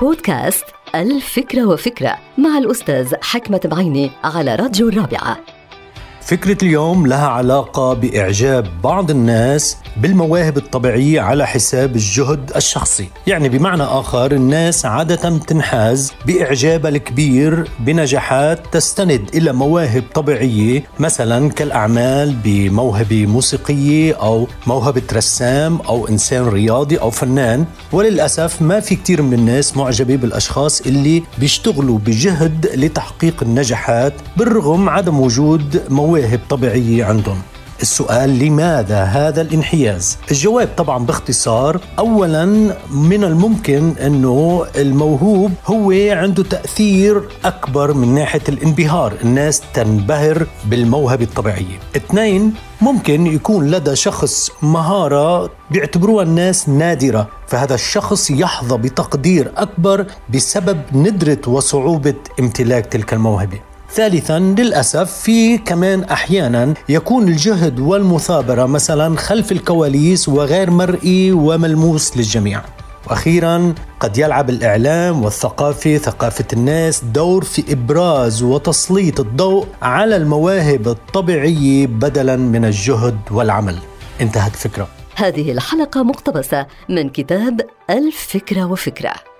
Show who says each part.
Speaker 1: بودكاست الفكرة وفكرة مع الأستاذ حكمة بعيني على راديو الرابعة.
Speaker 2: فكرة اليوم لها علاقة بإعجاب بعض الناس بالمواهب الطبيعية على حساب الجهد الشخصي. يعني بمعنى آخر الناس عادة تنحاز بإعجابها الكبير بنجاحات تستند إلى مواهب طبيعية مثلا كالأعمال بموهبة موسيقية أو موهبة رسام أو إنسان رياضي أو فنان. وللأسف ما في كتير من الناس معجبة بالأشخاص اللي بيشتغلوا بجهد لتحقيق النجاحات بالرغم عدم وجود مواهب طبيعية عندهم السؤال لماذا هذا الانحياز؟ الجواب طبعا باختصار اولا من الممكن إنه الموهوب هو عنده تأثير أكبر من ناحية الانبهار، الناس تنبهر بالموهبة الطبيعية. اثنين ممكن يكون لدى شخص مهارة بيعتبروها الناس نادرة، فهذا الشخص يحظى بتقدير أكبر بسبب ندرة وصعوبة امتلاك تلك الموهبة. ثالثا للأسف في كمان أحيانا يكون الجهد والمثابرة مثلا خلف الكواليس وغير مرئي وملموس للجميع. وأخيرا قد يلعب الإعلام والثقافة ثقافة الناس دور في إبراز وتسليط الضوء على المواهب الطبيعية بدلا من الجهد والعمل. انتهت فكرة.
Speaker 1: هذه الحلقة مقتبسة من كتاب الفكرة وفكرة.